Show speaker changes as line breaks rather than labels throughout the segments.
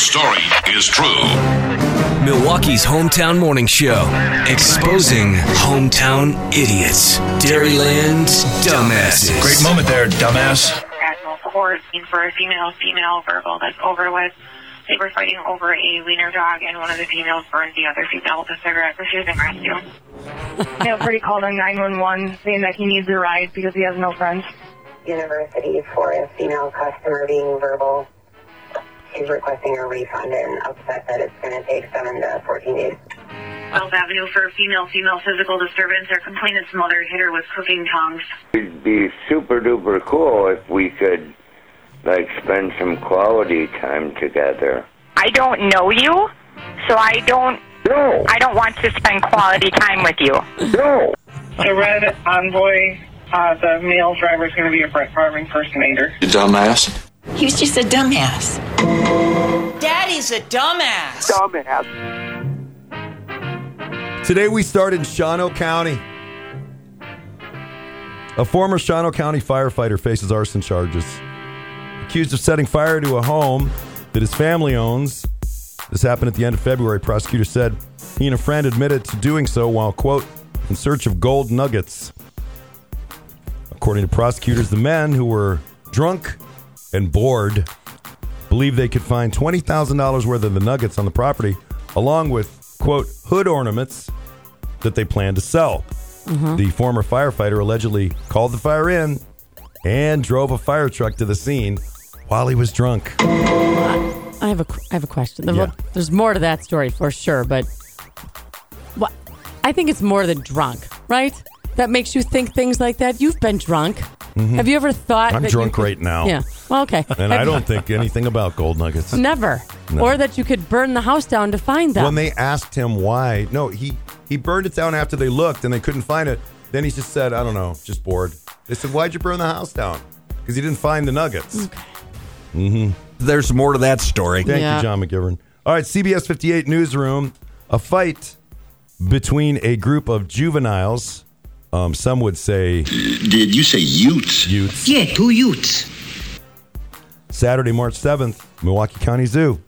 story is true.
Milwaukee's hometown morning show, exposing hometown idiots. Dairyland's dumbasses.
Great moment there, dumbass.
Admiral Ford for a female female verbal that's over with. They were fighting over a wiener dog, and one of the females burned the other female with a cigarette, refusing rescue.
Now, Freddie called on 911 saying that he needs a ride because he has no friends.
University for a female customer being verbal. She's requesting a refund and upset that it's going to take 7 to 14 days.
Wells Avenue for a female female physical disturbance. Their complainant's mother hit her with cooking tongs.
It'd be super duper cool if we could, like, spend some quality time together.
I don't know you, so I don't.
No,
I don't want to spend quality time with you.
no.
The red envoy, uh, the male driver is going to be a Brett Favre impersonator.
You dumbass.
He was just a dumbass.
Daddy's a dumbass. Dumbass.
Today we start in Shawano County. A former Shawano County firefighter faces arson charges. Accused of setting fire to a home that his family owns. This happened at the end of February. Prosecutor said he and a friend admitted to doing so while, quote, in search of gold nuggets. According to prosecutors, the men who were drunk and bored believed they could find $20,000 worth of the nuggets on the property, along with, quote, hood ornaments that they plan to sell. The former firefighter allegedly called the fire in and drove a fire truck to the scene while he was drunk.
I have a I have a question. The-
Yeah.
There's more to that story for sure, but what I think it's more than drunk, right? That makes you think things like that. You've been drunk. Have you ever thought?
Mm-hmm. I'm
that
drunk
could-
right now.
Yeah. Well, okay.
And I don't think anything about gold nuggets.
never,
No.
or that you could burn the house down to find them.
When they asked him why, no, he he burned it down after they looked and they couldn't find it. Then he just said, "I don't know, just bored." They said, "Why'd you burn the house down?" Because he didn't find the nuggets. Okay.
There's more to that story.
Thank
Yeah.
you, John McGivern. All right, CBS 58 newsroom. A fight between a group of juveniles. Um, some would say
Did you say Utes?
youths.
Yeah, two Utes.
Saturday, March 7th, Milwaukee County Zoo.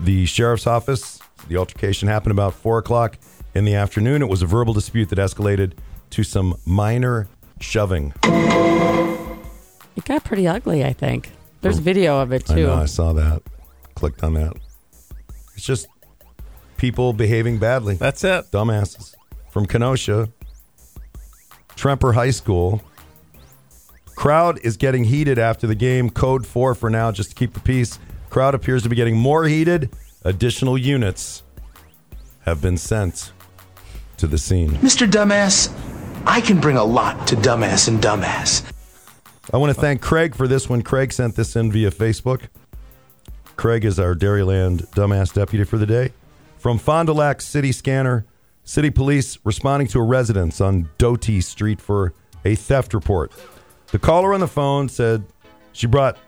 The sheriff's office, the altercation happened about 4 o'clock in the afternoon. It was a verbal dispute that escalated to some minor shoving.
it got pretty ugly. I think there's oh, video of it
I
too.
know, I saw that. Clicked on that. It's just people behaving badly.
That's it.
Dumbasses. From Kenosha, Tremper High School. Crowd is getting heated after the game. Code 4 for now, just to keep the peace. Crowd appears to be getting more heated. Additional units have been sent to the scene.
Mr. Dumbass, I can bring a lot to Dumbass and Dumbass.
I want to thank Craig for this one. Craig sent this in via Facebook. Craig is our Dairyland dumbass deputy for the day. From Fond du Lac City Scanner, City Police responding to a residence on Doty Street for a theft report. The caller on the phone said she brought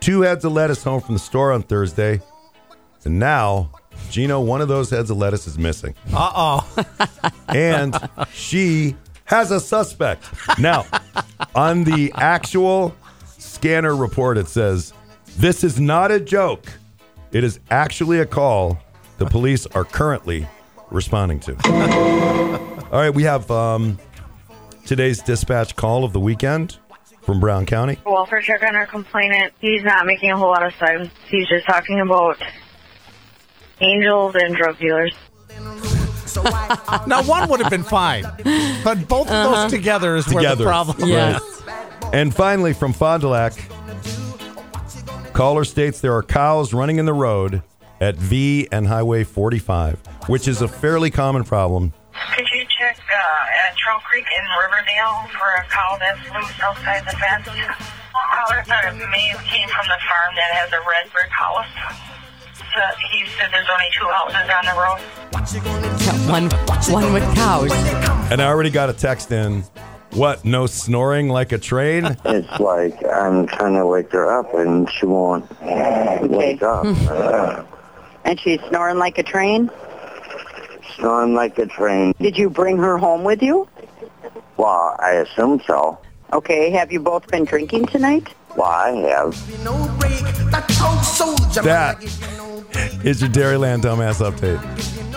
two heads of lettuce home from the store on Thursday. And now, Gino, one of those heads of lettuce is missing.
Uh oh.
and she has a suspect. Now, on the actual scanner report, it says this is not a joke. It is actually a call the police are currently responding to. All right, we have um, today's dispatch call of the weekend from Brown County.
Welfare check on our complainant. He's not making a whole lot of sense. He's just talking about angels and drug dealers.
Now one would have been fine, but both of those uh-huh. together is where the
Together.
problem.
Yeah.
And finally, from Fond du Lac, caller states there are cows running in the road at V and Highway 45, which is a fairly common problem.
Creek in Riverdale for a cow that's loose outside the fence? Caller thought it may have came from the farm that has a red brick house. So he said there's only two houses on the road.
Yeah, one one with cows.
And I already got a text in. What? No snoring like a train?
It's like I'm trying to wake her up and she won't wake up. Uh,
And she's snoring like a train?
snoring like a train.
Did you bring her home with you?
Well, I assume so.
Okay, have you both been drinking tonight?
Well, I have.
That is your Dairyland dumbass update.